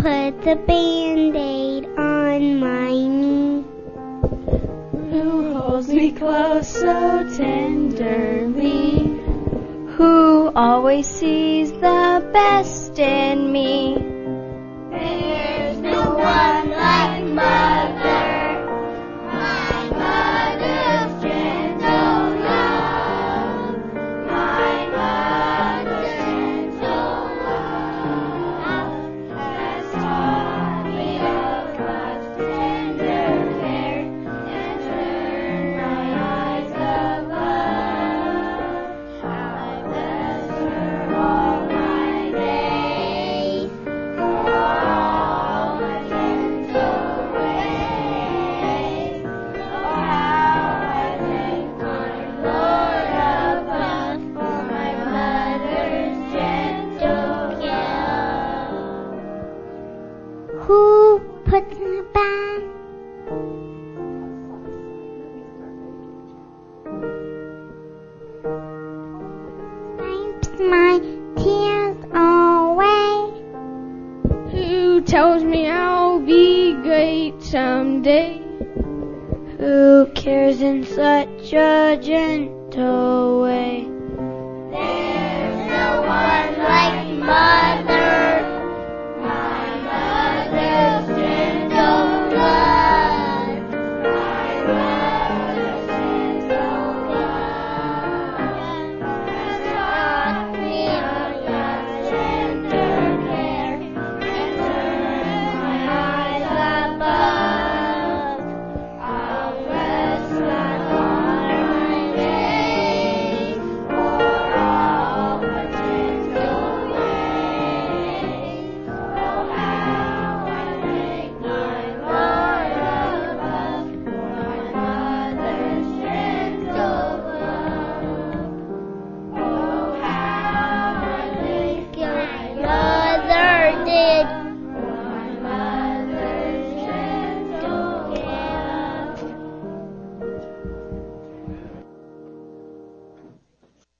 puts a band-aid on my knee? Who holds me close so tenderly? Who always sees the best in me? Puts in a band? Wipes my tears away. Who tells me I'll be great someday? Who cares in such a gentle way?